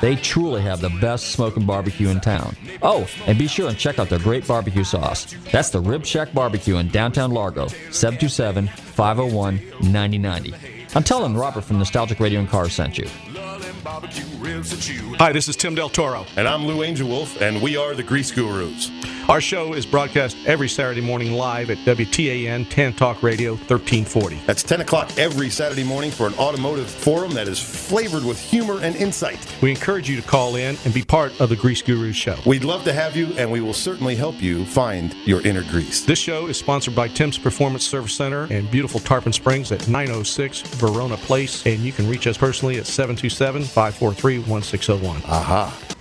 They truly have the best smoking barbecue in town. Oh, and be sure and check out their great barbecue sauce. That's the Rib Shack Barbecue in downtown Largo, 727 501 9090. I'm telling Robert from Nostalgic Radio and Cars sent you. Hi, this is Tim Del Toro. And I'm Lou Angel Wolf, and we are the Grease Gurus. Our show is broadcast every Saturday morning live at WTAN 10 Talk Radio 1340. That's 10 o'clock every Saturday morning for an automotive forum that is flavored with humor and insight. We encourage you to call in and be part of the Grease Gurus show. We'd love to have you, and we will certainly help you find your inner grease. This show is sponsored by Tim's Performance Service Center in beautiful Tarpon Springs at 906 Verona Place, and you can reach us personally at 727 543 1601. Aha.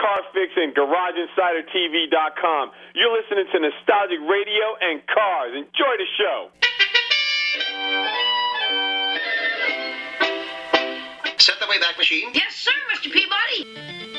Santiago of CarFix and GarageInsiderTV.com. You're listening to Nostalgic Radio and Cars. Enjoy the show. Set the Wayback Machine. Yes, sir, Mr. Peabody.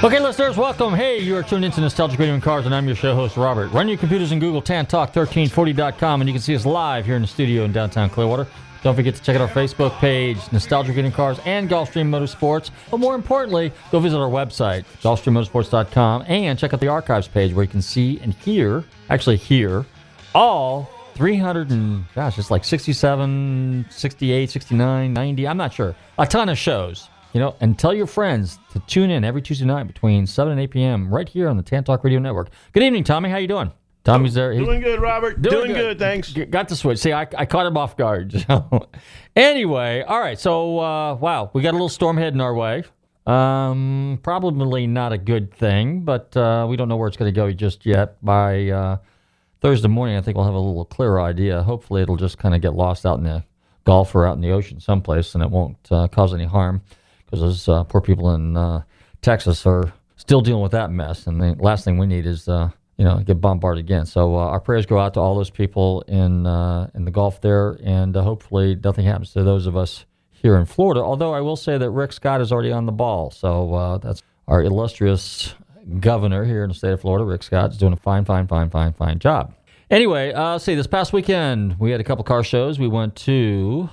Okay, listeners, welcome. Hey, you are tuned into Nostalgic Radio and Cars, and I'm your show host, Robert. Run your computers in Google, tantalk1340.com, and you can see us live here in the studio in downtown Clearwater. Don't forget to check out our Facebook page, Nostalgic Radio and Cars, and Gulfstream Motorsports. But more importantly, go visit our website, gulfstreammotorsports.com, and check out the archives page where you can see and hear, actually hear, all 300 and, gosh, it's like 67, 68, 69, 90, I'm not sure. A ton of shows. You know, and tell your friends to tune in every Tuesday night between 7 and 8 p.m. right here on the Tan Talk Radio Network. Good evening, Tommy. How you doing? Tommy's there. He's Doing good, Robert. Doing, good. thanks. Got the switch. See, I, I caught him off guard. So. anyway, all right. So, uh, wow, we got a little storm heading our way. Um, probably not a good thing, but uh, we don't know where it's going to go just yet. By uh, Thursday morning, I think we'll have a little clearer idea. Hopefully, it'll just kind of get lost out in the Gulf or out in the ocean someplace, and it won't uh, cause any harm because those uh, poor people in uh, Texas are still dealing with that mess. And the last thing we need is, uh, you know, get bombarded again. So uh, our prayers go out to all those people in uh, in the Gulf there, and uh, hopefully nothing happens to those of us here in Florida. Although I will say that Rick Scott is already on the ball, so that's our illustrious governor here in the state of Florida. Rick Scott is doing a fine, fine, fine, fine, fine job. Anyway, uh, see. This past weekend we had a couple car shows. We went to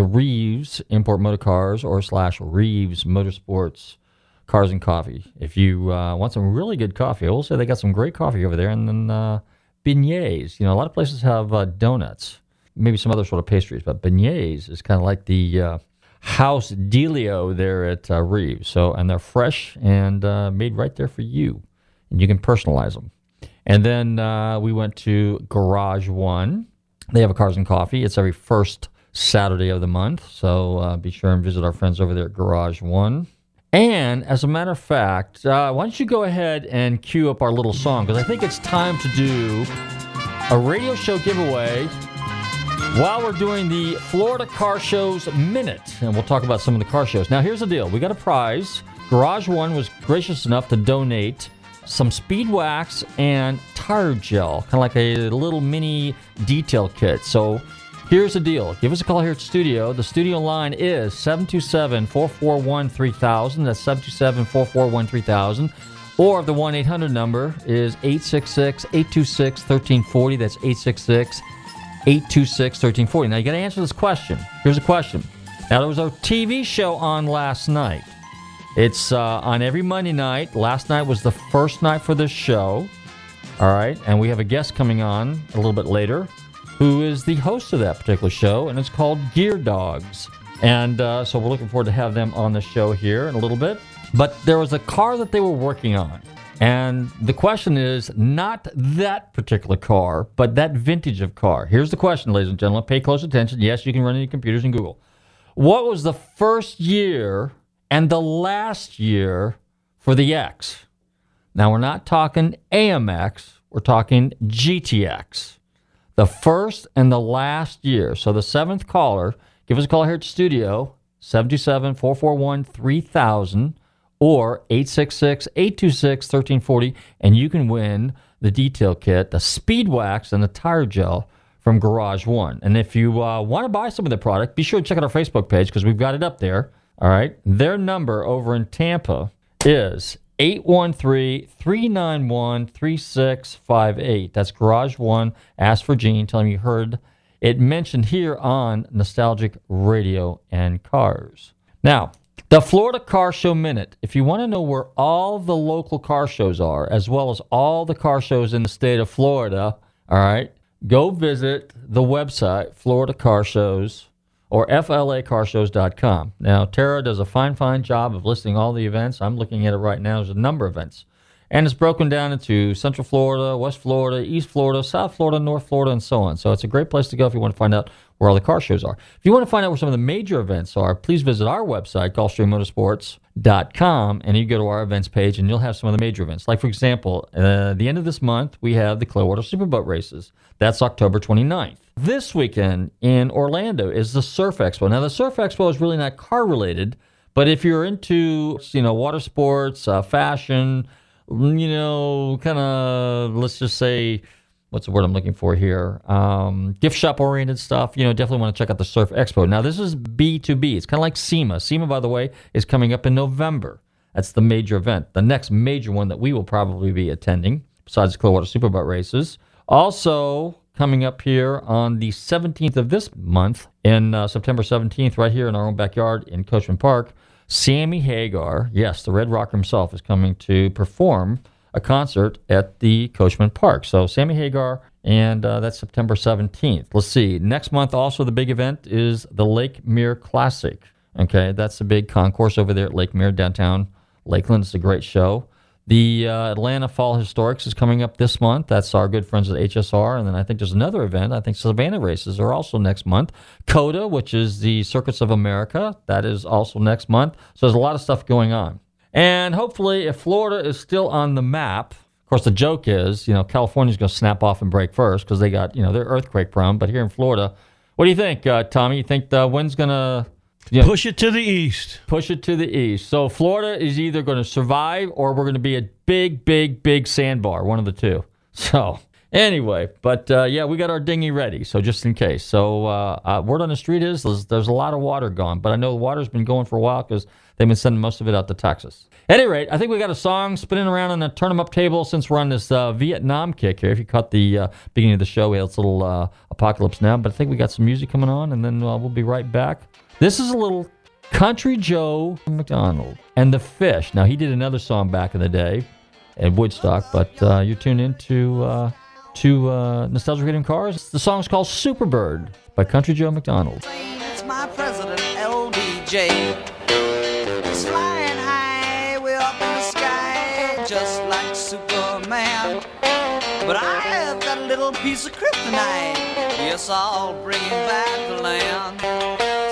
the Reeves Import Motor Cars or slash Reeves Motorsports Cars and Coffee. If you uh, want some really good coffee, I will say they got some great coffee over there. And then uh, beignets. You know, a lot of places have uh, donuts, maybe some other sort of pastries, but beignets is kind of like the uh, house dealio there at uh, Reeves. So, and they're fresh and uh, made right there for you, and you can personalize them. And then we went to Garage One. They have a Cars and Coffee. It's every first Saturday of the month. So uh, be sure and visit our friends over there at Garage One. And as a matter of fact, uh, why don't you go ahead and cue up our little song? Because I think it's time to do a radio show giveaway while we're doing the Florida Car Shows Minute. And we'll talk about some of the car shows. Now, here's the deal we got a prize. Garage One was gracious enough to donate some speed wax and tire gel, kind of like a little mini detail kit. So here's the deal. Give us a call here at studio. The studio line is 727 441 3000. That's 727 441 3000. Or the 1 800 number is 866 826 1340. That's 866 826 1340. Now you got to answer this question. Here's a question. Now there was a TV show on last night. It's uh, on every Monday night. Last night was the first night for this show. All right. And we have a guest coming on a little bit later who is the host of that particular show, and it's called Gear Dogs. And uh, so we're looking forward to have them on the show here in a little bit. But there was a car that they were working on. And the question is not that particular car, but that vintage of car. Here's the question, ladies and gentlemen. Pay close attention. Yes, you can run in your computers and Google. What was the first year and the last year for the X? Now, we're not talking AMX, we're talking GTX. The first and the last year. So, the seventh caller, give us a call here at studio, 727 441 3000 or 866 826 1340, and you can win the detail kit, the speed wax, and the tire gel from Garage One. And if you uh, want to buy some of the product, be sure to check out our Facebook page because we've got it up there. All right. Their number over in Tampa is 813 391 3658. That's Garage One. Ask for Gene. Tell him you heard it mentioned here on Nostalgic Radio and Cars. Now, the Florida Car Show Minute. If you want to know where all the local car shows are, as well as all the car shows in the state of Florida, all right, go visit the website, Florida Car Shows or flacarshows.com. Now, Tara does a fine, fine job of listing all the events. I'm looking at it right now. There's a number of events. And it's broken down into Central Florida, West Florida, East Florida, South Florida, North Florida, and so on. So it's a great place to go if you want to find out where all the car shows are. If you want to find out where some of the major events are, please visit our website, GulfstreamMotorsports.com, and you go to our events page and you'll have some of the major events. Like, for example, uh, the end of this month, we have the Clearwater Superboat races. That's October 29th. This weekend in Orlando is the Surf Expo. Now, the Surf Expo is really not car related, but if you're into, you know, water sports, uh, fashion, you know, kind of, let's just say, what's the word I'm looking for here? Um, gift shop oriented stuff. You know, definitely want to check out the Surf Expo. Now, this is B2B. It's kind of like SEMA. SEMA, by the way, is coming up in November. That's the major event. The next major one that we will probably be attending, besides the Clearwater Superboat races. Also, coming up here on the 17th of this month, in uh, September 17th, right here in our own backyard in Coachman Park, Sammy Hagar, yes, the Red Rocker himself, is coming to perform a concert at the Coachman Park. So Sammy Hagar, and uh, that's September 17th. Let's see. Next month, also the big event is the Lake Mirror Classic. Okay, that's the big concourse over there at Lake Mirror, downtown Lakeland. It's a great show. The uh, Atlanta Fall Historics is coming up this month. That's our good friends at HSR. And then I think there's another event. I think Savannah races are also next month. COTA, which is the Circuits of America, that is also next month. So there's a lot of stuff going on. And hopefully, if Florida is still on the map, of course, the joke is, you know, California's going to snap off and break first because they got, you know, they're earthquake prone. But here in Florida, what do you think, uh, Tommy? You think the wind's going to you know, push it to the east. Push it to the east. So Florida is either going to survive or we're going to be a big, big, big sandbar. One of the two. So anyway, but uh, yeah, we got our dinghy ready. So just in case. So uh, uh, word on the street is there's, there's, a lot of water gone, but I know the water's been going for a while because they've been sending most of it out to Texas. At any rate, I think we got a song spinning around on the turn 'em up table since we're on this uh, Vietnam kick here. If you caught the uh, beginning of the show, we had this little uh, apocalypse now, but I think we got some music coming on, and then we'll be right back. This is a little Country Joe McDonald and the Fish. Now he did another song back in the day at Woodstock, but uh, you're tuned into uh, to uh, Nostalgic Radio Cars. The song's called Superbird by Country Joe McDonald. Just like Superman. But I have that little piece of kryptonite. Yes, I'll bring him back to land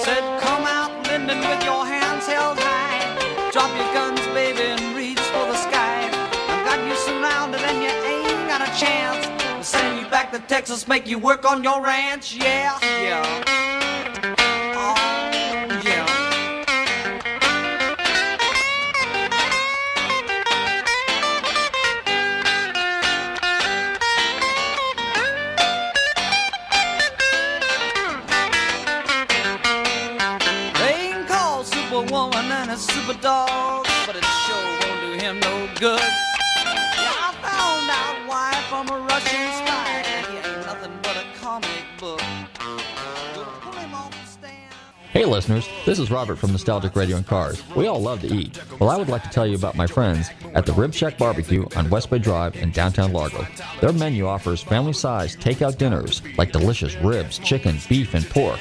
Said, come out, Lyndon, with your hands held high. Drop your guns, baby, and reach for the sky. I've got you surrounded and you ain't got a chance. Send you back to Texas, make you work on your ranch. Yeah, yeah. Super dog, but it sure won't do him no good. Yeah, I found out why from a Russian spy. He ain't nothing but a comic book. Hey listeners, this is Robert from Nostalgic Radio and Cars. We all love to eat. Well, I would like to tell you about my friends at the Rib Shack Barbecue on West Bay Drive in downtown Largo. Their menu offers family-sized takeout dinners like delicious ribs, chicken, beef, and pork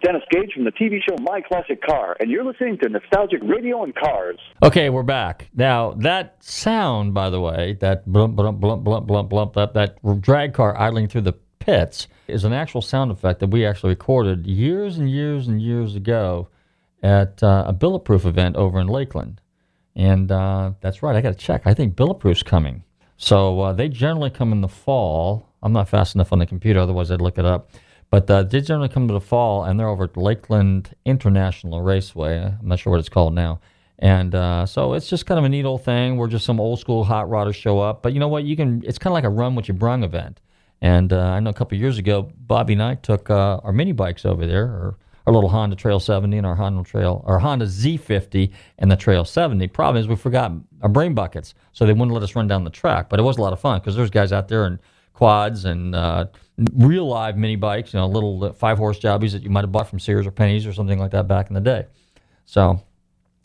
Dennis Gage from the TV show My Classic Car, and you're listening to Nostalgic Radio and Cars. Okay, we're back. Now, that sound, by the way, that blump, blump, blump, blump, blump, blump, that, that drag car idling through the pits is an actual sound effect that we actually recorded years and years and years ago at uh, a Bulletproof event over in Lakeland. And uh, that's right, I got to check. I think Bulletproof's coming. So uh, they generally come in the fall. I'm not fast enough on the computer, otherwise, I'd look it up. But uh, they generally come to the fall, and they're over at Lakeland International Raceway. I'm not sure what it's called now. And uh, so it's just kind of a neat old thing where just some old school hot rodders show up. But you know what? You can. It's kind of like a run what you brung event. And uh, I know a couple years ago, Bobby and I took uh, our mini bikes over there, or our little Honda Trail 70 and our Honda Trail, our Honda Z50 and the Trail 70. Problem is, we forgot our brain buckets, so they wouldn't let us run down the track. But it was a lot of fun because there's guys out there and quads and uh, real live mini bikes, you know, little uh, five horse jobbies that you might have bought from Sears or Penny's or something like that back in the day. So,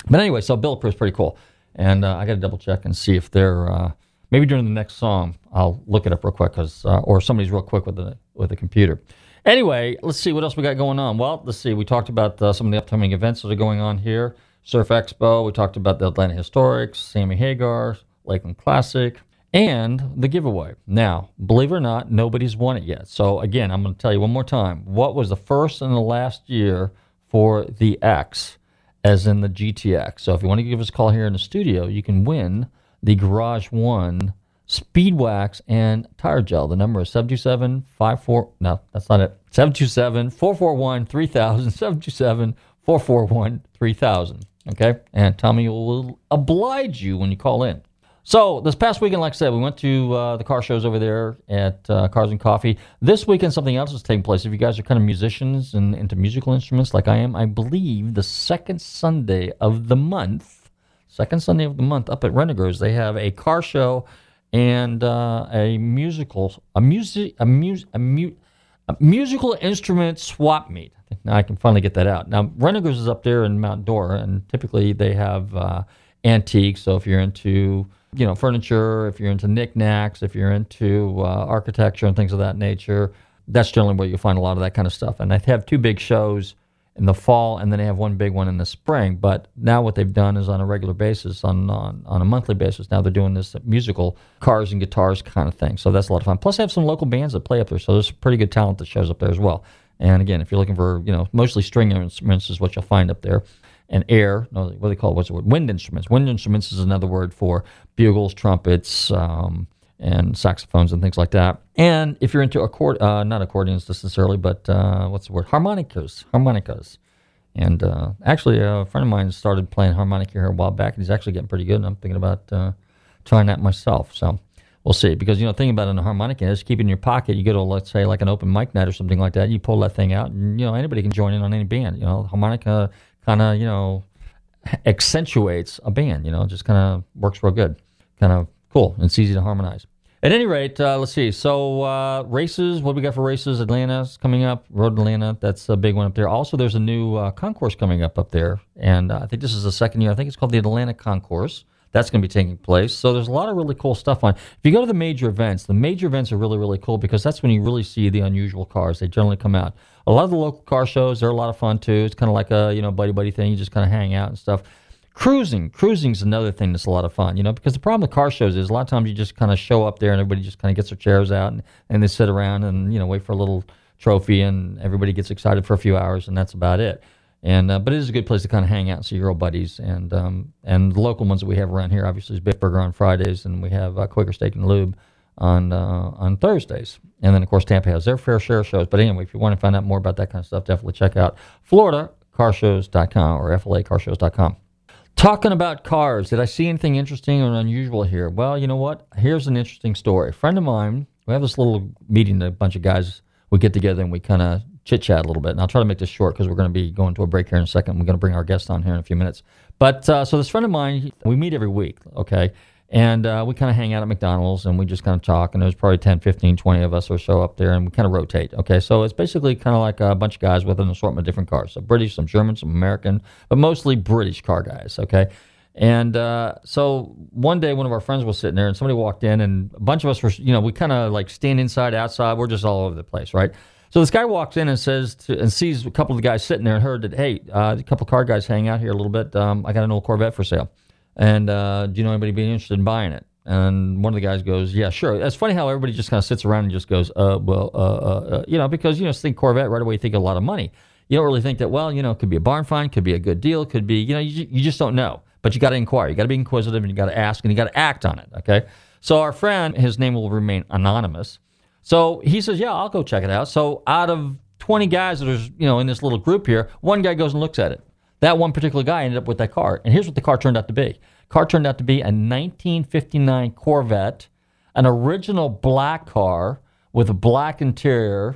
but anyway, so Bulletproof is pretty cool. And uh, I got to double check and see if they're uh, maybe during the next song. I'll look it up real quick because uh, or somebody's real quick with the with the computer. Anyway, let's see what else we got going on. Well, let's see. We talked about uh, some of the upcoming events that are going on here. Surf Expo. We talked about the Atlanta Historics, Sammy Hagar, Lakeland Classic and the giveaway. Now, believe it or not, nobody's won it yet. So, again, I'm going to tell you one more time what was the first and the last year for the X, as in the GTX? So, if you want to give us a call here in the studio, you can win the Garage One Speed Wax and Tire Gel. The number is 727 54. No, that's not it. 727 441 3000. 727 441 3000. Okay? And Tommy will oblige you when you call in. So this past weekend, like I said, we went to uh, the car shows over there at uh, Cars and Coffee. This weekend, something else is taking place. If you guys are kind of musicians and into musical instruments like I am, I believe the second Sunday of the month, second Sunday of the month, up at Renninger's, they have a car show and uh, a musical, a music, a music, a, mu- a musical instrument swap meet. Now I can finally get that out. Now Renninger's is up there in Mount Dora, and typically they have uh, antiques. So if you're into you know, furniture, if you're into knickknacks, if you're into uh, architecture and things of that nature, that's generally where you'll find a lot of that kind of stuff. And they have two big shows in the fall, and then they have one big one in the spring. But now what they've done is on a regular basis, on on, on a monthly basis. Now they're doing this musical cars and guitars kind of thing. So that's a lot of fun. Plus, they have some local bands that play up there, so there's pretty good talent that shows up there as well. And again, if you're looking for you know mostly string instruments is what you'll find up there and air. No, what do they call it? What's the word? Wind instruments. Wind instruments is another word for bugles, trumpets, um, and saxophones and things like that. And if you're into accord, uh, not accordions necessarily, but uh, what's the word? Harmonicas. Harmonicas. And uh, actually, a friend of mine started playing harmonica here a while back, and he's actually getting pretty good. And I'm thinking about uh, trying that myself. So we'll see. Because you know, thinking about it, a harmonica is keep it in your pocket. You go to let's say like an open mic night or something like that. You pull that thing out, and you know anybody can join in on any band. You know, harmonica kind of, you know, accentuates a band, you know, just kind of works real good. Kind of cool. It's easy to harmonize. At any rate, uh, let's see. So uh, races, what we got for races? Atlanta's coming up. Road Atlanta, that's a big one up there. Also, there's a new uh, concourse coming up up there, and uh, I think this is the second year. I think it's called the Atlanta Concourse. That's going to be taking place. So there's a lot of really cool stuff on. If you go to the major events, the major events are really really cool because that's when you really see the unusual cars. They generally come out a lot of the local car shows they're a lot of fun too. It's kind of like a you know buddy buddy thing. You just kind of hang out and stuff. Cruising, cruising is another thing that's a lot of fun, you know, because the problem with car shows is a lot of times you just kind of show up there and everybody just kind of gets their chairs out and, and they sit around and you know wait for a little trophy and everybody gets excited for a few hours and that's about it. And uh, but it is a good place to kind of hang out and see your old buddies and um, and the local ones that we have around here obviously is Biff Burger on Fridays and we have uh, Quaker Steak and Lube on uh, on Thursdays. And then, of course, Tampa has their fair share of shows. But anyway, if you want to find out more about that kind of stuff, definitely check out FloridaCarshows.com or FLACarshows.com. Talking about cars, did I see anything interesting or unusual here? Well, you know what? Here's an interesting story. A friend of mine, we have this little meeting, a bunch of guys, we get together and we kind of chit chat a little bit. And I'll try to make this short because we're going to be going to a break here in a second. We're going to bring our guest on here in a few minutes. But uh, so this friend of mine, we meet every week, okay? And uh, we kind of hang out at McDonald's and we just kind of talk. And there's probably 10, 15, 20 of us or so up there and we kind of rotate, okay? So it's basically kind of like a bunch of guys with an assortment of different cars. some British, some German, some American, but mostly British car guys, okay? And uh, so one day, one of our friends was sitting there, and somebody walked in, and a bunch of us were, you know, we kind of like stand inside, outside. We're just all over the place, right? So this guy walks in and says, to, and sees a couple of the guys sitting there, and heard that, hey, uh, a couple of car guys hang out here a little bit. Um, I got an old Corvette for sale, and uh, do you know anybody being interested in buying it? And one of the guys goes, yeah, sure. It's funny how everybody just kind of sits around and just goes, uh, well, uh, uh, uh, you know, because you know, think Corvette right away, you think a lot of money. You don't really think that, well, you know, it could be a barn find, could be a good deal, could be, you know, you, you just don't know. But you got to inquire. You got to be inquisitive and you got to ask and you got to act on it. Okay. So our friend, his name will remain anonymous. So he says, yeah, I'll go check it out. So out of 20 guys that are, you know, in this little group here, one guy goes and looks at it. That one particular guy ended up with that car. And here's what the car turned out to be. Car turned out to be a 1959 Corvette, an original black car with a black interior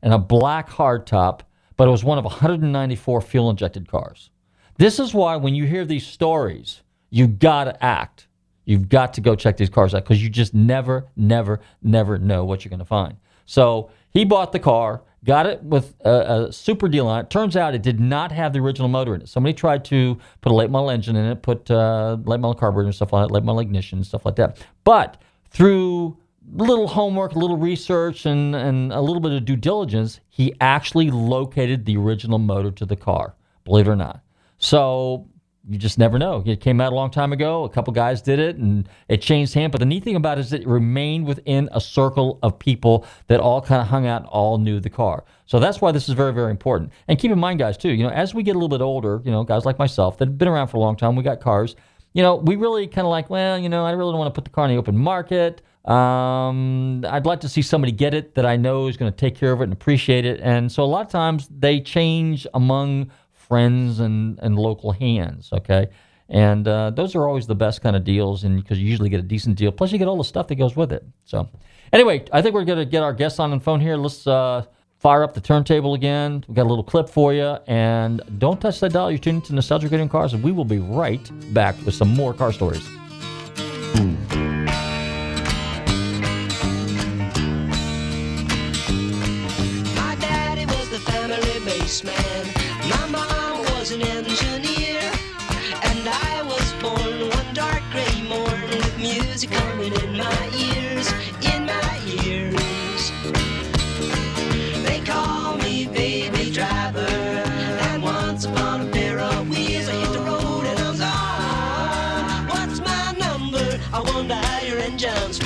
and a black hardtop, but it was one of 194 fuel injected cars. This is why when you hear these stories, you got to act. You've got to go check these cars out because you just never, never, never know what you're going to find. So he bought the car, got it with a, a super deal on it. Turns out it did not have the original motor in it. Somebody tried to put a late model engine in it, put uh, late model carburetor and stuff like that, late model ignition and stuff like that. But through little homework, a little research, and, and a little bit of due diligence, he actually located the original motor to the car, believe it or not. So you just never know. It came out a long time ago. A couple guys did it, and it changed hands. But the neat thing about it is it remained within a circle of people that all kind of hung out, and all knew the car. So that's why this is very, very important. And keep in mind, guys, too. You know, as we get a little bit older, you know, guys like myself that have been around for a long time, we got cars. You know, we really kind of like, well, you know, I really don't want to put the car in the open market. Um, I'd like to see somebody get it that I know is going to take care of it and appreciate it. And so a lot of times they change among friends and, and local hands. Okay. And uh, those are always the best kind of deals, and because you usually get a decent deal. Plus, you get all the stuff that goes with it. So, anyway, I think we're going to get our guests on the phone here. Let's uh, fire up the turntable again. We got a little clip for you, and don't touch that dial. You're tuning to Nostalgic Radio and Cars, and we will be right back with some more car stories. My how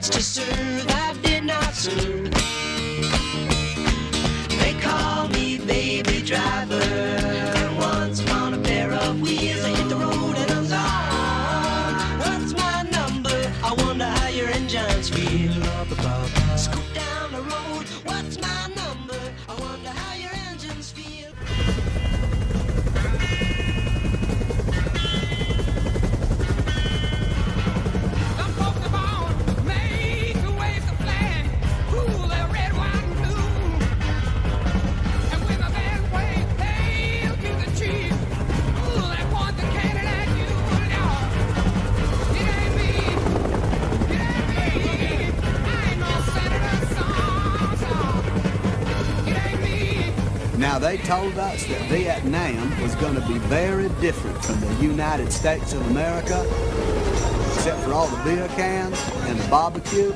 chance to serve. I did not serve. they told us that Vietnam was going to be very different from the United States of America, except for all the beer cans and the barbecue.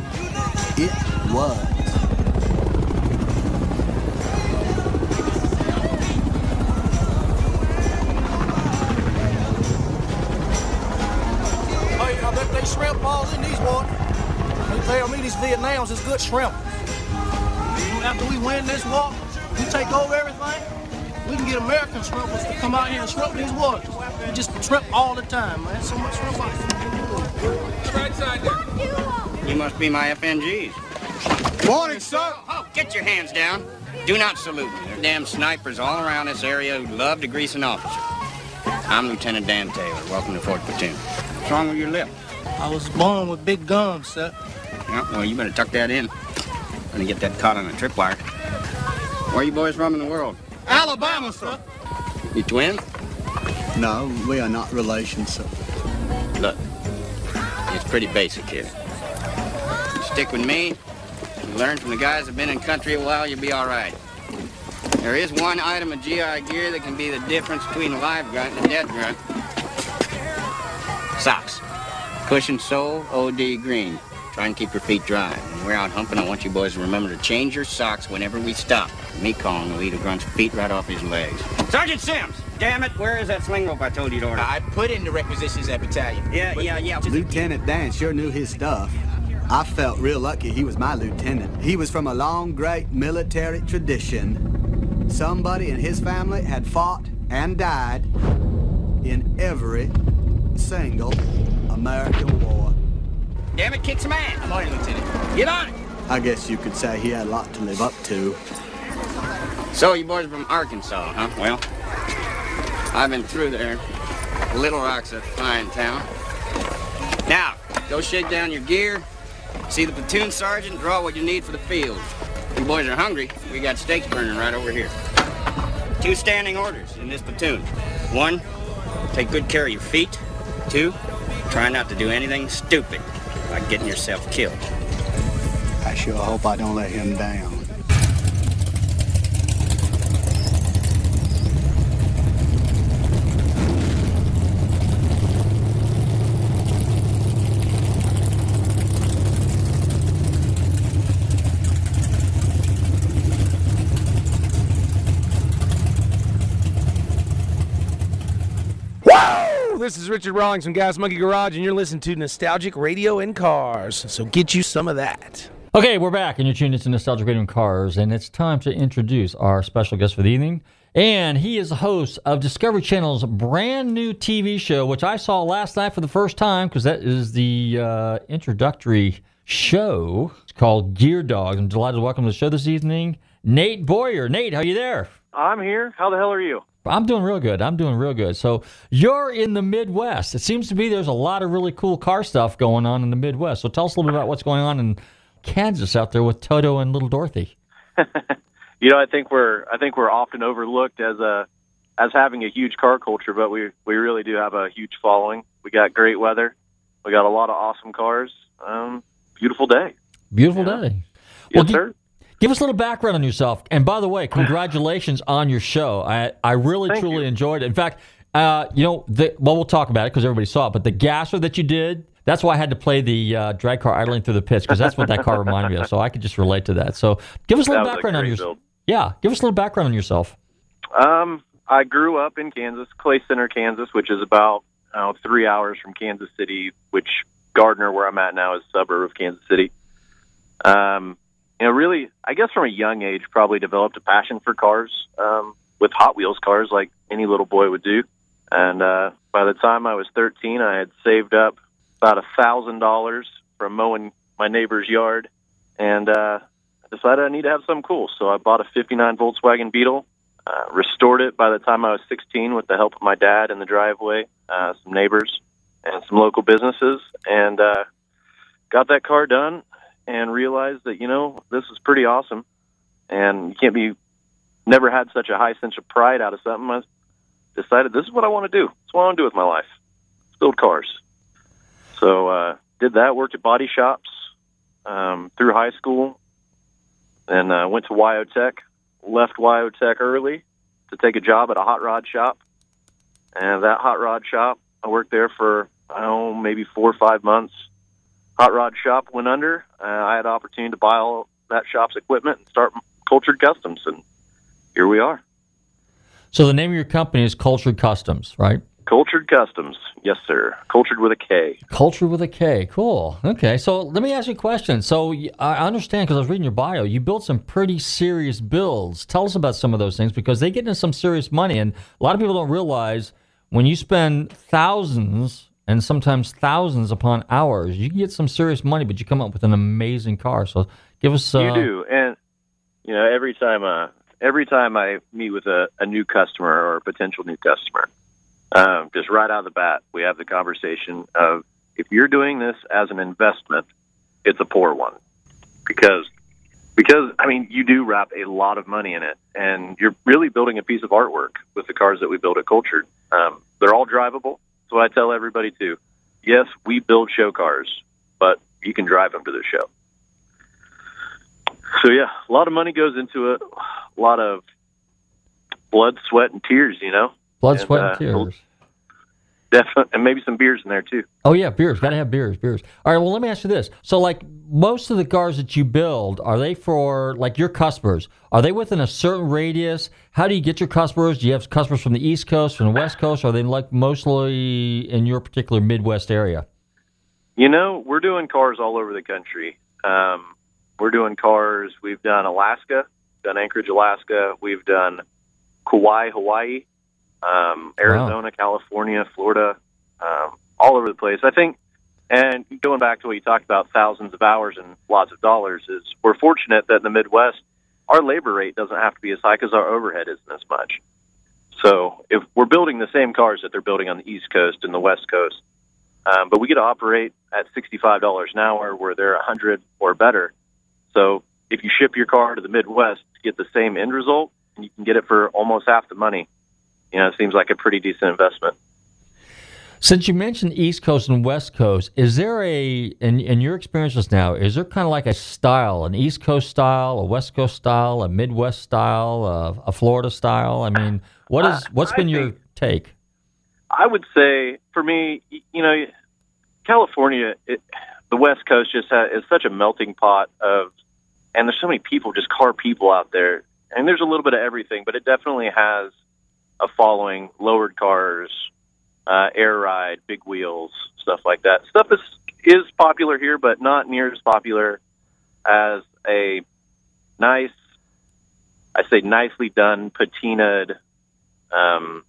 It was. Hey, I bet they shrimp balls in these water. They tell me these Vietnams is good shrimp. After we win this walk, we take over get American shrimpers to come out here and shrimp these waters. We just shrimp all the time, man. So much shrimp out here. Right side. You must be my FNGs. Morning, sir. Oh, get your hands down. Do not salute me. There are damn snipers all around this area who love to grease an officer. I'm Lieutenant Dan Taylor. Welcome to Fort Platoon. What's wrong with your lip? I was born with big gums, sir. Yeah, well, you better tuck that in. Gonna get that caught on a tripwire. Where are you boys from in the world? Alabama, sir. You twins? No, we are not relations, sir. Look, it's pretty basic here. You stick with me, you learn from the guys that've been in country a while, you'll be all right. There is one item of GI gear that can be the difference between a live grunt and a dead grunt. Socks. Cushion sole, OD green. Try and keep your feet dry. When we're out humping, I want you boys to remember to change your socks whenever we stop. Me calling will eat a grunt's feet right off his legs. Sergeant Sims! Damn it, where is that sling rope I told you to order? I put in the requisitions at battalion. Yeah, yeah, yeah. Lieutenant Dan sure knew his stuff. I felt real lucky he was my lieutenant. He was from a long, great military tradition. Somebody in his family had fought and died in every single American war. Damn it, kick some ass. I'm on it, Lieutenant. Get on it. I guess you could say he had a lot to live up to. So you boys are from Arkansas, huh? Well, I've been through there. Little Rock's a fine town. Now, go shake down your gear, see the platoon sergeant, draw what you need for the field. You boys are hungry, we got steaks burning right over here. Two standing orders in this platoon. One, take good care of your feet. Two, try not to do anything stupid, like getting yourself killed. I sure hope I don't let him down. This is Richard Rawlings from Gas Monkey Garage, and you're listening to Nostalgic Radio and Cars. So get you some of that. Okay, we're back, and you're tuned into Nostalgic Radio and Cars, and it's time to introduce our special guest for the evening. And he is the host of Discovery Channel's brand new TV show, which I saw last night for the first time because that is the uh, introductory show. It's called Gear Dogs. I'm delighted to welcome to the show this evening, Nate Boyer. Nate, how you there? I'm here. How the hell are you? I'm doing real good. I'm doing real good. So you're in the Midwest. It seems to be there's a lot of really cool car stuff going on in the Midwest. So tell us a little bit about what's going on in Kansas out there with Toto and little Dorothy. You know, I think we're I think we're often overlooked as a as having a huge car culture, but we we really do have a huge following. We got great weather. We got a lot of awesome cars. Um, beautiful day. Beautiful day. Yes, gi- sir. Give us a little background on yourself. And by the way, congratulations on your show. I, I really, Thank truly you. enjoyed it. In fact, uh, you know, the, well, we'll talk about it because everybody saw it, but the gasser that you did, that's why I had to play the uh, drag car idling through the pits because that's what that car reminded me of. So I could just relate to that. So give us a little was a background on yourself. Yeah, give us a little background on yourself. Um, I grew up in Kansas, Clay Center, Kansas, which is about uh, three hours from Kansas City, which Gardner, where I'm at now, is a suburb of Kansas City. Um, you know, really, I guess from a young age, probably developed a passion for cars um, with Hot Wheels cars, like any little boy would do. And uh, by the time I was 13, I had saved up about a thousand dollars from mowing my neighbor's yard, and uh, I decided I need to have something cool. So I bought a '59 Volkswagen Beetle, uh, restored it by the time I was 16 with the help of my dad in the driveway, uh, some neighbors, and some local businesses, and uh, got that car done. And realized that you know this is pretty awesome, and you can't be never had such a high sense of pride out of something. I decided this is what I want to do. It's what I want to do with my life. Build cars. So uh, did that. Worked at body shops um, through high school, and uh, went to Wyotech. Left Wyotech early to take a job at a hot rod shop, and that hot rod shop, I worked there for oh maybe four or five months. Hot rod shop went under. Uh, I had opportunity to buy all that shop's equipment and start Kultured Kustoms, and here we are. So the name of your company is Kultured Kustoms, right? Kultured Kustoms. Yes, sir. Cultured with a K. Culture with a K. Cool. Okay. So let me ask you a question. So I understand because I was reading your bio, you built some pretty serious builds. Tell us about some of those things because they get into some serious money. And a lot of people don't realize when you spend thousands and sometimes thousands upon hours, you can get some serious money, but you come up with an amazing car. So give us. Uh, you do, and you know every time uh every time I meet with a, a new customer or a potential new customer, um, just right out of the bat, we have the conversation of if you're doing this as an investment, it's a poor one because because I mean you do wrap a lot of money in it, and you're really building a piece of artwork with the cars that we build at Kultured. Um, they're all drivable. So I tell everybody too. Yes, we build show cars, but you can drive them to the show. So yeah, a lot of money goes into it. A lot of blood, sweat, and tears. You know, Blood, And, sweat, uh, and tears. Definitely, and maybe some beers in there too. Oh yeah, beers. Got to have beers. Beers. All right. Well, let me ask you this. So, like most of the cars that you build, are they for like your customers? Are they within a certain radius? How do you get your customers? Do you have customers from the East Coast, from the West Coast? Or are they like mostly in your particular Midwest area? You know, we're doing cars all over the country. Um, we're doing cars. We've done Alaska, done Anchorage, Alaska. We've done Kauai, Hawaii, um, Arizona, California, Florida, um, all over the place. I think, and going back to what you talked about, thousands of hours and lots of dollars, is we're fortunate that in the Midwest, our labor rate doesn't have to be as high because our overhead isn't as much. So if we're building the same cars that they're building on the East Coast and the West Coast, um, but we get to operate at sixty-five dollars an hour, where they're a hundred or better. So if you ship your car to the Midwest to get the same end result, and you can get it for almost half the money, you know, it seems like a pretty decent investment. Since you mentioned East Coast and West Coast, is there a in, in your experiences now? Is there kind of like a style, an East Coast style, a West Coast style, a Midwest style, a, a Florida style? I mean, what is what's I been your take? I would say for me, you know, California, it, the West Coast just ha is such a melting pot of, and there's so many people, just car people out there, and there's a little bit of everything, but it definitely has a following, lowered cars, uh, air ride, big wheels, stuff like that. Stuff is is popular here, but not near as popular as a nice, I say, nicely done, patinaed. Um,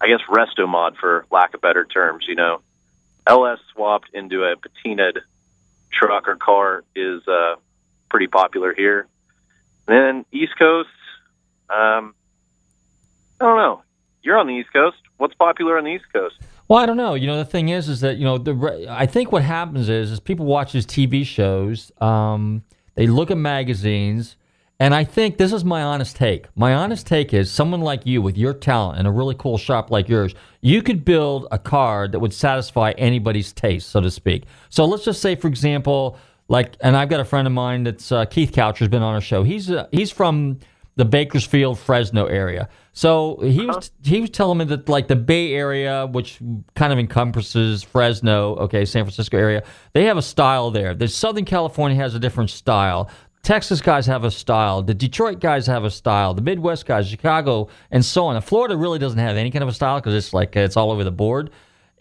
I guess resto mod for lack of better terms, you know. LS swapped into a patinaed truck or car is uh, pretty popular here. Then East Coast, um, I don't know. You're on the East Coast. What's popular on the East Coast? Well, I don't know. You know, the thing is, is that you know, the I think what happens is, is people watch these TV shows, um, they look at magazines, and I think this is my honest take. My honest take is, someone like you with your talent and a really cool shop like yours, you could build a car that would satisfy anybody's taste, so to speak. So let's just say, for example, like, and I've got a friend of mine that's uh, Keith Coucher's been on our show. He's uh, he's from the Bakersfield, Fresno area. So he uh-huh. was he was telling me that like the Bay Area, which kind of encompasses Fresno, okay, San Francisco area, they have a style there. The Southern California has a different style. Texas guys have a style. The Detroit guys have a style. The Midwest guys, Chicago, and so on. And Florida really doesn't have any kind of a style because it's like it's all over the board.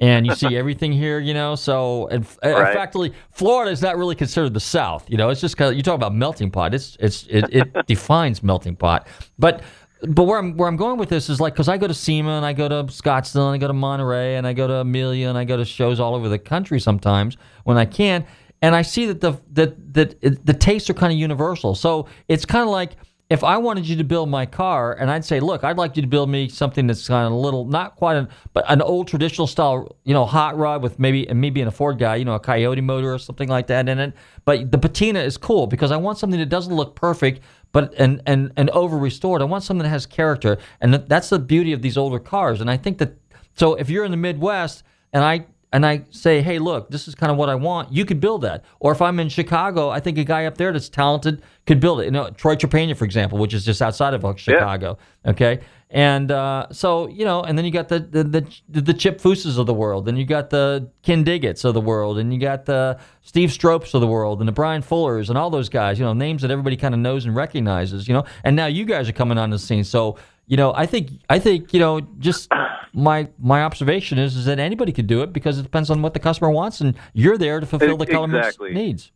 And you see everything here, you know. So, in Right. factly, Florida is not really considered the South. You know, it's just of you talk about melting pot. It's it's it, it defines melting pot. But but where I'm where I'm going with this is like because I go to SEMA and I go to Scottsdale and I go to Monterey and I go to Amelia and I go to shows all over the country sometimes when I can, and I see that the that that the tastes are kind of universal. So it's kind of like if I wanted you to build my car, and I'd say, look, I'd like you to build me something that's kind of a little, not quite, an, but an old traditional style, you know, hot rod with maybe, and me being a Ford guy, you know, a Coyote motor or something like that in it. But the patina is cool because I want something that doesn't look perfect, but and and and over restored. I want something that has character, and that's the beauty of these older cars. And I think that so if you're in the Midwest and I and I say, hey, look, this is kind of what I want, you could build that. Or if I'm in Chicago, I think a guy up there that's talented could build it. You know, Troy Trepanier, for example, which is just outside of Chicago. Okay. And uh, so, you know, and then you got the the, the, the Chip Fooses of the world, and you got the Kindig-It's of the world, and you got the Steve Stropes of the world, and the Brian Fullers, and all those guys, you know, names that everybody kind of knows and recognizes, you know. And now you guys are coming on the scene. So, you know, I think, I think, you know, just my my observation is is that anybody could do it because it depends on what the customer wants, and you're there to fulfill the customer's Exactly. needs.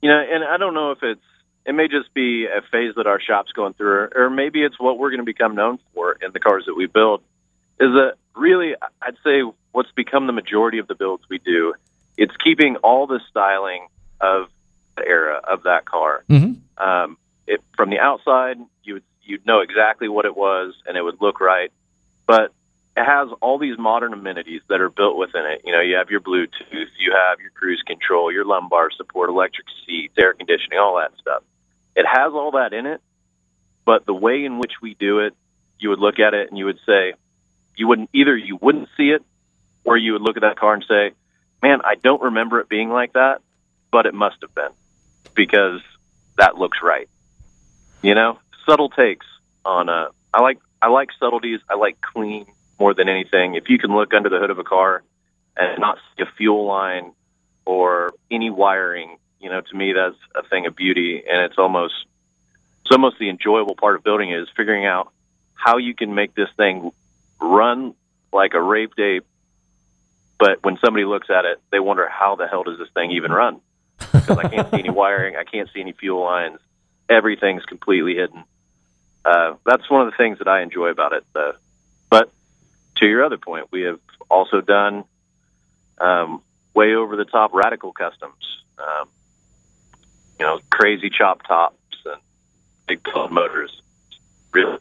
You know, and I don't know if it's it may just be a phase that our shop's going through, or maybe it's what we're going to become known for in the cars that we build. Is that really? I'd say what's become the majority of the builds we do. It's keeping all the styling of the era of that car. Mm-hmm. Um, it, from the outside, you'd know exactly what it was, and it would look right. But it has all these modern amenities that are built within it. You know, you have your Bluetooth, you have your cruise control, your lumbar support, electric seats, air conditioning, all that stuff. It has all that in it, but the way in which we do it, you would look at it and you would say, you wouldn't either you wouldn't see it, or you would look at that car and say, "Man, I don't remember it being like that, but it must have been because that looks right." You know, subtle takes on a. I like I like subtleties. I like clean more than anything. If you can look under the hood of a car and not see a fuel line or any wiring, you know, to me that's a thing of beauty, and it's almost it's almost the enjoyable part of building it is figuring out how you can make this thing run like a raped ape. But when somebody looks at it, they wonder how the hell does this thing even run? Because I can't see any wiring, I can't see any fuel lines. Everything's completely hidden. Uh, that's one of the things that I enjoy about it. Uh, but to your other point, we have also done um, way over the top radical customs. Um, you know, crazy chop tops and big blown motors. Really.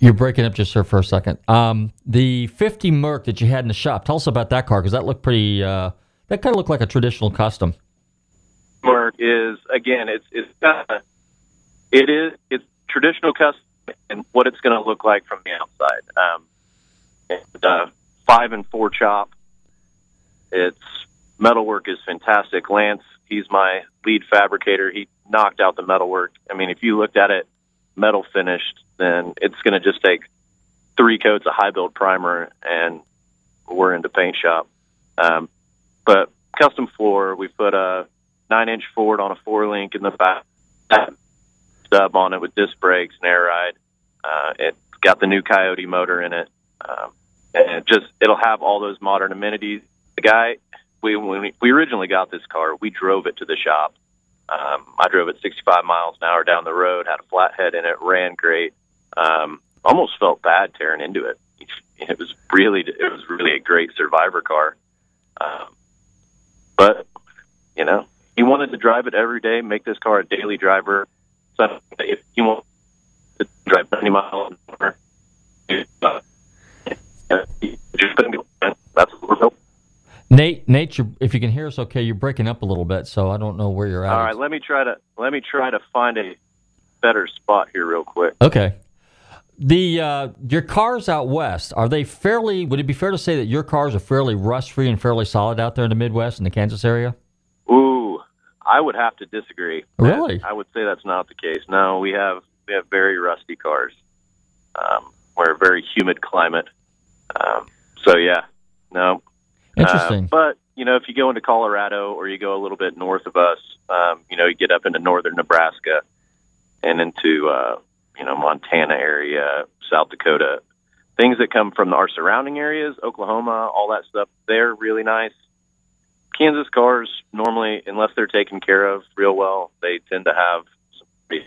You're breaking up just there for a second. Um, the 50 Merc that you had in the shop. Tell us about that car because that looked pretty. Uh, that kind of looked like a traditional custom. Is again, it's it's uh, it is it's traditional custom and what it's going to look like from the outside. Um, and, uh, five and four chop. Its metalwork is fantastic. Lance, he's my lead fabricator. He knocked out the metalwork. I mean, if you looked at it metal finished, then it's going to just take three coats of high build primer and we're into paint shop. Um, but custom floor, we put a nine inch Ford on a four link in the back, stub on it with disc brakes and air ride. Uh, it's got the new Coyote motor in it. Um, and it just, it'll have all those modern amenities. The guy, we, when we, we originally got this car, we drove it to the shop. Um, I drove it 65 miles an hour down the road, had a flathead in it, ran great. Um, almost felt bad tearing into it. It was really, it was really a great survivor car. Um, but you know, he wanted to drive it every day, make this car a daily driver. So if you want to drive 90 miles an hour, uh, just put him- that's what we're built. Nate, Nate, if you can hear us, okay, you're breaking up a little bit, so I don't know where you're at. All right, let me try to let me try to find a better spot here real quick. Okay. The uh, your cars out west are they fairly? Would it be fair to say that your cars are fairly rust free and fairly solid out there in the Midwest in the Kansas area? I would have to disagree. Really? I would say that's not the case. No, we have we have very rusty cars. Um, we're a very humid climate. Um, so yeah, no. Interesting. Uh, but you know, if you go into Colorado or you go a little bit north of us, um, you know, you get up into northern Nebraska and into uh, you know Montana area, South Dakota, things that come from our surrounding areas, Oklahoma, all that stuff. They're really nice. Kansas cars normally, unless they're taken care of real well, they tend to have some pretty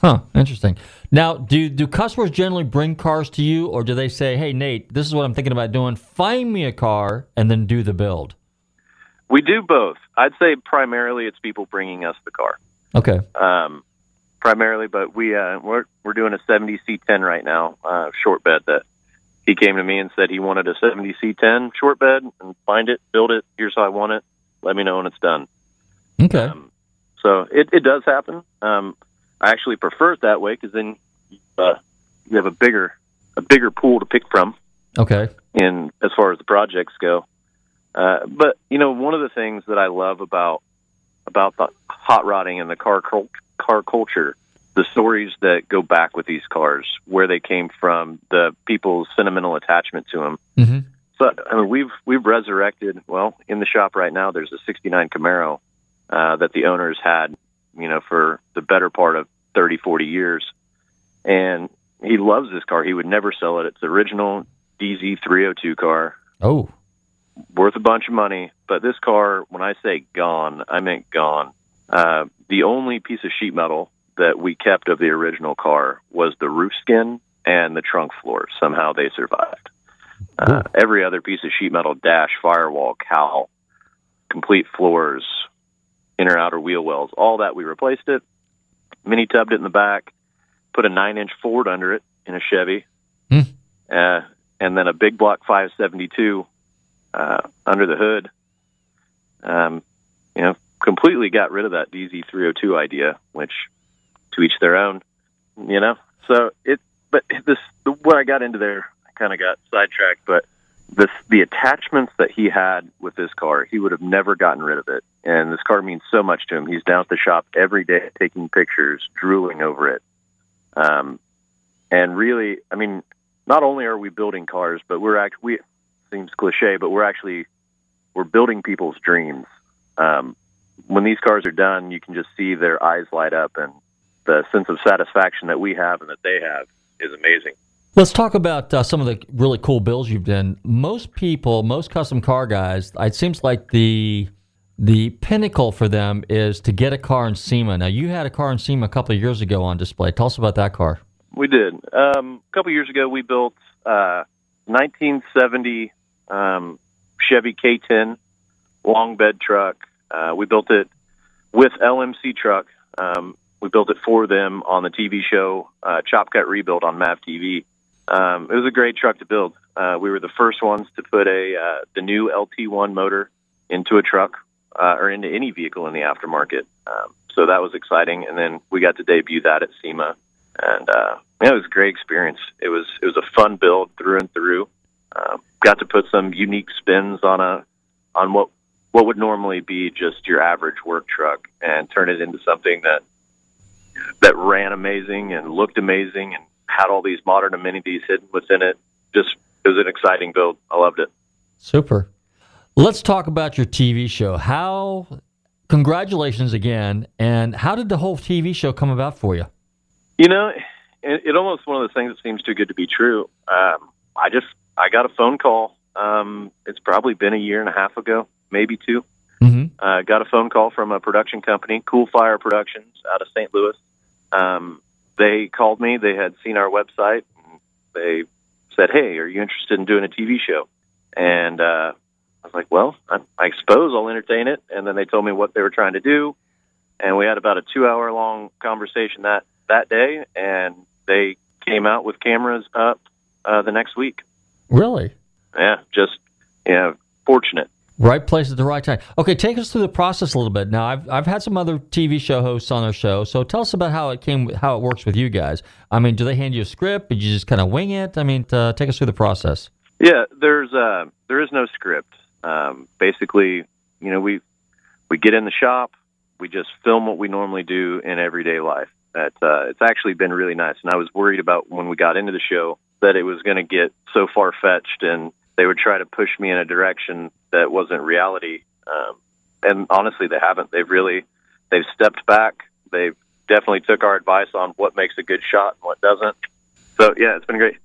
Huh. Interesting. Now, do do customers generally bring cars to you, or do they say, "Hey, Nate, this is what I'm thinking about doing. Find me a car and then do the build." We do both. I'd say primarily it's people bringing us the car. Okay. Um, primarily, but we uh, we're we're doing a 70 C10 right now, uh, short bed that he came to me and said he wanted a 70 C10 short bed and find it, build it. Here's how I want it. Let me know when it's done. Okay. So it it does happen. Um, I actually prefer it that way because then uh, you have a bigger a bigger pool to pick from Okay. in as far as the projects go. Uh, but you know, one of the things that I love about about the hot rodding and the car car culture, the stories that go back with these cars, where they came from, the people's sentimental attachment to them. Mm-hmm. So I mean, we've we've resurrected. Well, in the shop right now, there's a '69 Camaro uh, that the owners had, you know, for the better part of 30, 40 years, and he loves this car. He would never sell it. It's the original DZ 302 car. Oh, worth a bunch of money. But this car, when I say gone, I meant gone. Uh, the only piece of sheet metal that we kept of the original car was the roof skin and the trunk floor. Somehow they survived. Uh, every other piece of sheet metal, dash, firewall, cowl, complete floors, inner outer wheel wells, all that we replaced it, mini tubbed it in the back, put a nine inch Ford under it in a Chevy, Hmm. uh, and then a big block 572 uh, under the hood. Um, you know, completely got rid of that DZ 302 idea, which to each their own, you know. So it, but this, the, what I got into there, I kind of got sidetracked, but this, the attachments that he had with this car, he would have never gotten rid of it. And this car means so much to him. He's down at the shop every day taking pictures, drooling over it. Um, and really, I mean, not only are we building cars, but we're actually, we, seems cliche, but we're actually, we're building people's dreams. Um, when these cars are done, you can just see their eyes light up and the sense of satisfaction that we have and that they have is amazing. Let's talk about uh, some of the really cool builds you've done. Most people, most custom car guys, it seems like the the pinnacle for them is to get a car in SEMA. Now, you had a car in SEMA a couple of years ago on display. Tell us about that car. We did. Um, a couple years ago, we built uh, 1970 um, Chevy K10 long bed truck. Uh, we built it with LMC truck. Um, we built it for them on the TV show uh, Chop Cut Rebuild on Mav TV. Um, it was a great truck to build. Uh, we were the first ones to put a uh, the new LT1 motor into a truck uh, or into any vehicle in the aftermarket. Um, so that was exciting. And then we got to debut that at SEMA, and uh, yeah, it was a great experience. It was it was a fun build through and through. Um, got to put some unique spins on a on what what would normally be just your average work truck and turn it into something that that ran amazing and looked amazing and had all these modern amenities hidden within it. Just it was an exciting build. I loved it. Super. Let's talk about your TV show. How, congratulations again. And how did the whole TV show come about for you? You know, it, it almost one of those things that seems too good to be true. Um, I just I got a phone call. Um, it's probably been a year and a half ago, maybe 2 Mm-hmm. Uh, got a phone call from a production company, Cool Fire Productions, out of St. Louis. Um, they called me. They had seen our website. And they said, "Hey, are you interested in doing a TV show?" And uh, I was like, "Well, I, I suppose I'll entertain it." And then they told me what they were trying to do, and we had about a two-hour-long conversation that that day. And they came out with cameras up uh, the next week. Really? Yeah, just you know, fortunate. Right place at the right time. Okay, take us through the process a little bit. Now, I've I've had some other TV show hosts on our show, so tell us about how it came, how it works with you guys. I mean, do they hand you a script? Did you just kind of wing it? I mean, uh, take us through the process. Yeah, there's uh, there is no script. Um, basically, you know, we we get in the shop, we just film what we normally do in everyday life. That uh, it's actually been really nice, and I was worried about when we got into the show that it was going to get so far fetched and they would try to push me in a direction that wasn't reality. Um, and honestly, they haven't. They've really they've stepped back. They've definitely took our advice on what makes a good shot and what doesn't. So yeah, it's been great.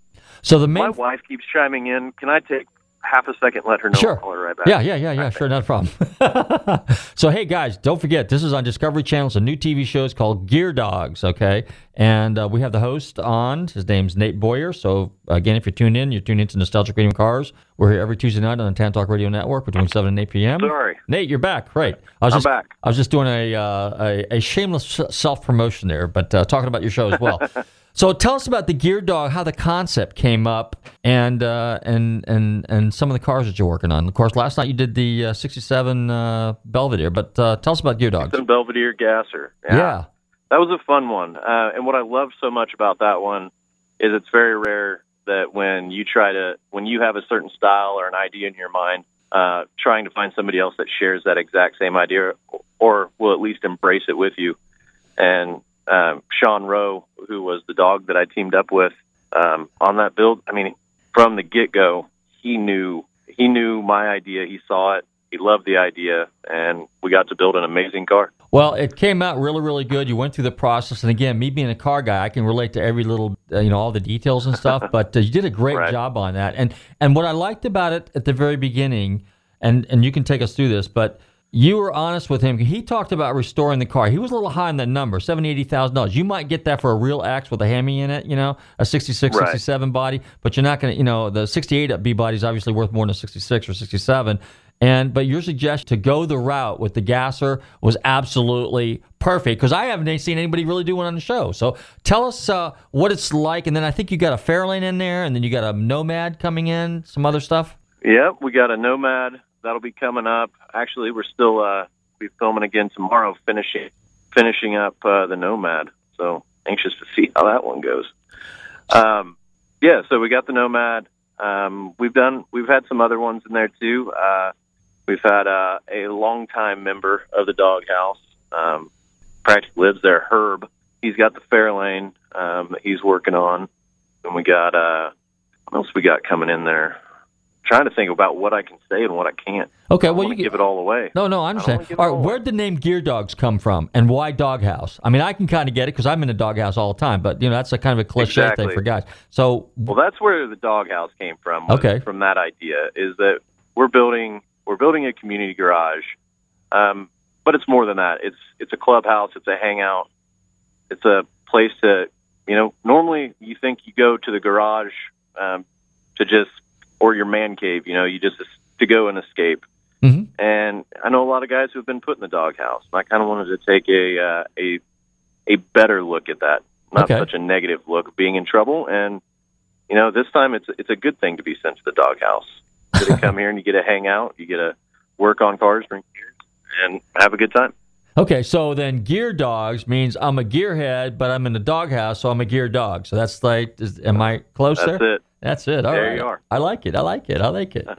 So the main My wife keeps chiming in. Can I take half a second? Let her know. Sure. I'll call her right back. Yeah, yeah, yeah, yeah. Sure, not a problem. so, hey guys, don't forget this is on Discovery Channel. It's a new TV show. It's called Gear Dogs. Okay, and uh, we have the host on. His name's Nate Boyer. So again, if you're tuned in, you're tuned into Nostalgic Radio Cars. We're here every Tuesday night on the Tan Talk Radio Network between seven and eight p.m. Sorry. Nate, you're back. Right. I was I'm just, back. I was just doing a uh, a, a shameless self promotion there, but uh, talking about your show as well. So tell us about the Gear Dog, how the concept came up, and uh, and and and some of the cars that you're working on. Of course, last night you did the uh, '67 uh, Belvedere, but uh, tell us about Gear Dog. Some Belvedere gasser. Yeah. That was a fun one. Uh, and what I love so much about that one is it's very rare that when you try to, when you have a certain style or an idea in your mind, uh, trying to find somebody else that shares that exact same idea or will at least embrace it with you. And um, Sean Rowe, who was the dog that I teamed up with um, on that build, I mean, from the get go, he knew he knew my idea. He saw it. He loved the idea, and we got to build an amazing car. Well, it came out really, really good. You went through the process, and again, me being a car guy, I can relate to every little, uh, you know, all the details and stuff. but uh, you did a great job on that. And and what I liked about it at the very beginning, and and you can take us through this, but you were honest with him. He talked about restoring the car. He was a little high on that number, seventy, eighty thousand dollars. You might get that for a real X with a Hemi in it, you know, a 66, Right. 67 body, but you're not going to, you know, the 68 B body is obviously worth more than a 66 or 67. And but your suggestion to go the route with the gasser was absolutely perfect because I haven't seen anybody really do one on the show. So tell us uh, what it's like, and then I think you got a Fairlane in there, and then you got a Nomad coming in, some other stuff. Yep, we got a Nomad that'll be coming up. Actually, we're still uh, be filming again tomorrow, finishing finishing up uh, the Nomad. So anxious to see how that one goes. Um, yeah, so we got the Nomad. Um, we've done we've had some other ones in there too. Uh, we've had uh, a longtime member of the Doghouse, um, practically lives there. Herb, he's got the Fairlane um, he's working on, and we got uh, what else we got coming in there? Trying to think about what I can say and what I can't. Okay, I well, you give it all away. No, no, I understand. All right, where'd the name Gear Dogs come from, and why Doghouse? I mean, I can kind of get it because I'm in a doghouse all the time, but you know that's a kind of a cliche Exactly. thing for guys. So, Well, that's where the doghouse came from. Okay. From that idea is that we're building we're building a community garage, um, but it's more than that. It's it's a clubhouse. It's a hangout. It's a place to you know. Normally, you think you go to the garage um, to just or your man cave. You know, you just to go and escape. Mhm. And I know a lot of guys who have been put in the doghouse. And I kind of wanted to take a uh, a a better look at that, not Okay. such a negative look of being in trouble. And you know, this time it's it's a good thing to be sent to the doghouse. You get to come here and you get to hang out, you get to work on cars, drink beers, and have a good time. okay, so then Gear Dogs means I'm a gearhead, but I'm in the doghouse, so I'm a gear dog. So that's like, is, am I close That's there? it. That's it. All There right. you are. I like it. I like it. I like it.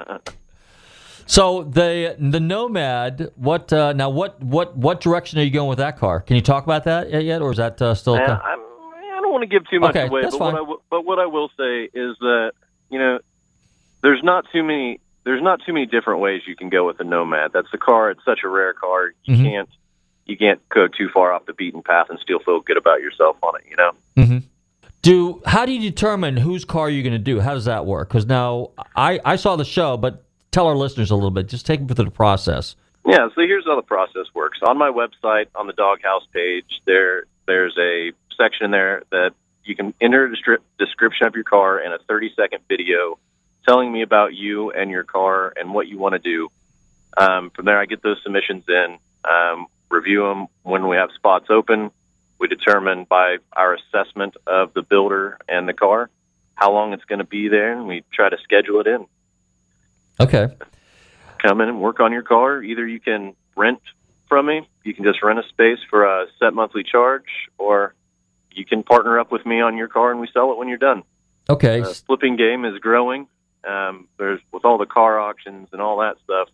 So the the Nomad, what uh, now? What what what direction are you going with that car? Can you talk about that yet, or is that uh, still? I'm, I don't want to give too much Okay, away, that's but what w- but what I will say is that you know, there's not too many there's not too many different ways you can go with a Nomad. That's the car. It's such a rare car. You Mhm. can't you can't go too far off the beaten path and still feel good about yourself on it. You know. hmm Do how do you determine whose car you're going to do? How does that work? Because now I I saw the show, but tell our listeners a little bit. Just take them through the process. Yeah, so here's how the process works. On my website, on the doghouse page, there there's a section there that you can enter a description of your car and a 30 second video telling me about you and your car and what you want to do. Um, from there, I get those submissions in, um, review them. When we have spots open, we determine by our assessment of the builder and the car how long it's going to be there, and we try to schedule it in Okay. come in and work on your car. Either you can rent from me, you can just rent a space for a set monthly charge, or you can partner up with me on your car and we sell it when you're done. Okay. The flipping game is growing. Um, there's with all the car auctions and all that stuff.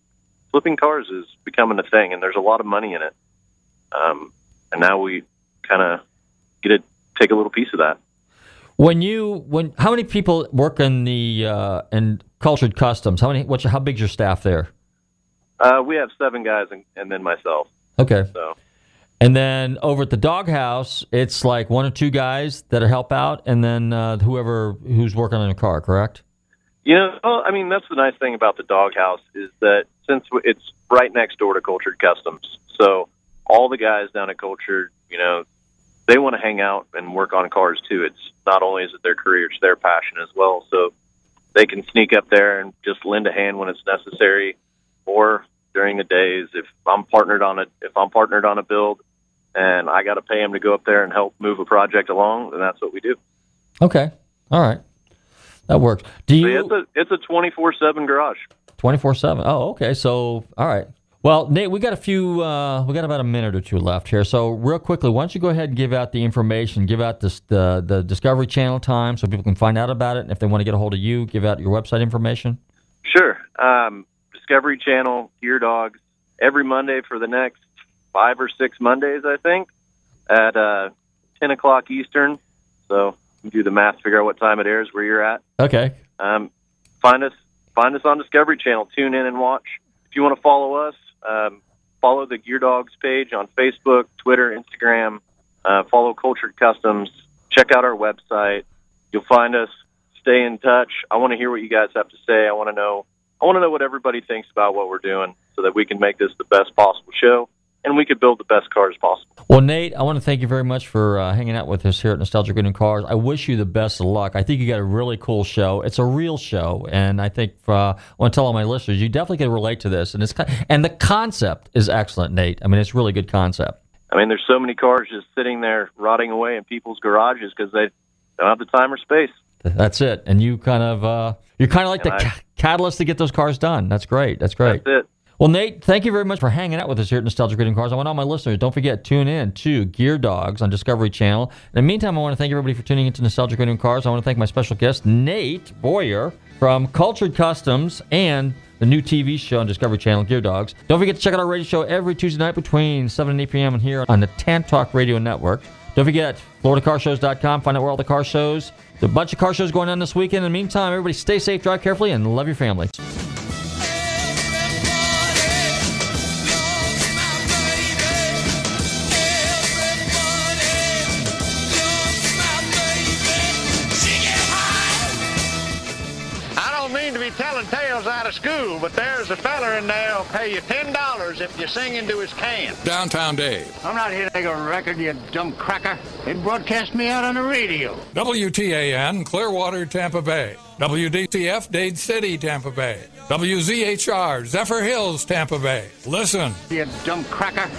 Flipping cars is becoming a thing, and there's a lot of money in it. Um, and now we kind of get to take a little piece of that. When you when how many people work in the uh, in Kultured Kustoms? How many? What's your, how big's your staff there? Uh, we have seven guys and, and then myself. Okay. So And then over at the doghouse, it's like one or two guys that help out, and then uh, whoever who's working on the car. Correct? You know, well, I mean, that's the nice thing about the doghouse is that since it's right next door to Kultured Kustoms, so all the guys down at Kultured, you know, they want to hang out and work on cars too. It's not only is it their career, it's their passion as well. So they can sneak up there and just lend a hand when it's necessary, or during the days if I'm partnered on a if I'm partnered on a build and I got to pay them to go up there and help move a project along, then that's what we do. Okay. All right. That works. Do you yeah, it's a it's a twenty four seven garage. twenty four seven? Oh, okay. So all right. Well, Nate, we got a few. Uh, we got about a minute or two left here. So real quickly, why don't you go ahead and give out the information? Give out this, the the Discovery Channel time so people can find out about it. And if they want to get a hold of you, give out your website information. Sure. Um, Discovery Channel, Gear Dogs, every Monday for the next five or six Mondays, I think, at uh, 10 o'clock Eastern. So you do the math, figure out what time it airs where you're at. Okay. Um, find us find us on Discovery Channel. Tune in and watch. If you want to follow us, um, follow the Gear Dogs page on Facebook, Twitter, Instagram. Uh, follow Kultured Kustoms. Check out our website. You'll find us. Stay in touch. I want to hear what you guys have to say. I want to know. I want to know what everybody thinks about what we're doing, so that we can make this the best possible show, and we could build the best cars possible. Well, Nate, I want to thank you very much for uh, hanging out with us here at Nostalgic Radiant Cars. I wish you the best of luck. I think you got a really cool show. It's a real show, and I think uh, I want to tell all my listeners you definitely can relate to this. And it's and the concept is excellent, Nate. I mean, it's a really good concept. I mean, there's so many cars just sitting there rotting away in people's garages because they don't have the time or space. That's it. And you kind of uh, you're kind of like And the I- ca- catalyst to get those cars done. That's great. That's great. That's it. Well, Nate, thank you very much for hanging out with us here at Nostalgic Reading Cars. I want all my listeners, don't forget, tune in to Gear Dogs on Discovery Channel. In the meantime, I want to thank everybody for tuning into Nostalgic Reading Cars. I want to thank my special guest, Nate Boyer from Kultured Kustoms and the new TV show on Discovery Channel, Gear Dogs. Don't forget to check out our radio show every Tuesday night between 7 and 8 p.m. here on the Tan Talk Radio Network. Don't forget, FloridaCarShows.com. Find out where all the car shows. There's a bunch of car shows going on this weekend. In the meantime, everybody stay safe, drive carefully, and love your family. School, but there's a feller in there who'll pay you ten dollars if you sing into his can. Downtown Dave. I'm not here to make a record, you dumb cracker. It broadcast me out on the radio. WTAN, Clearwater, Tampa Bay. WDCF, Dade City, Tampa Bay. WZHR, Zephyr Hills, Tampa Bay. Listen. You dumb cracker.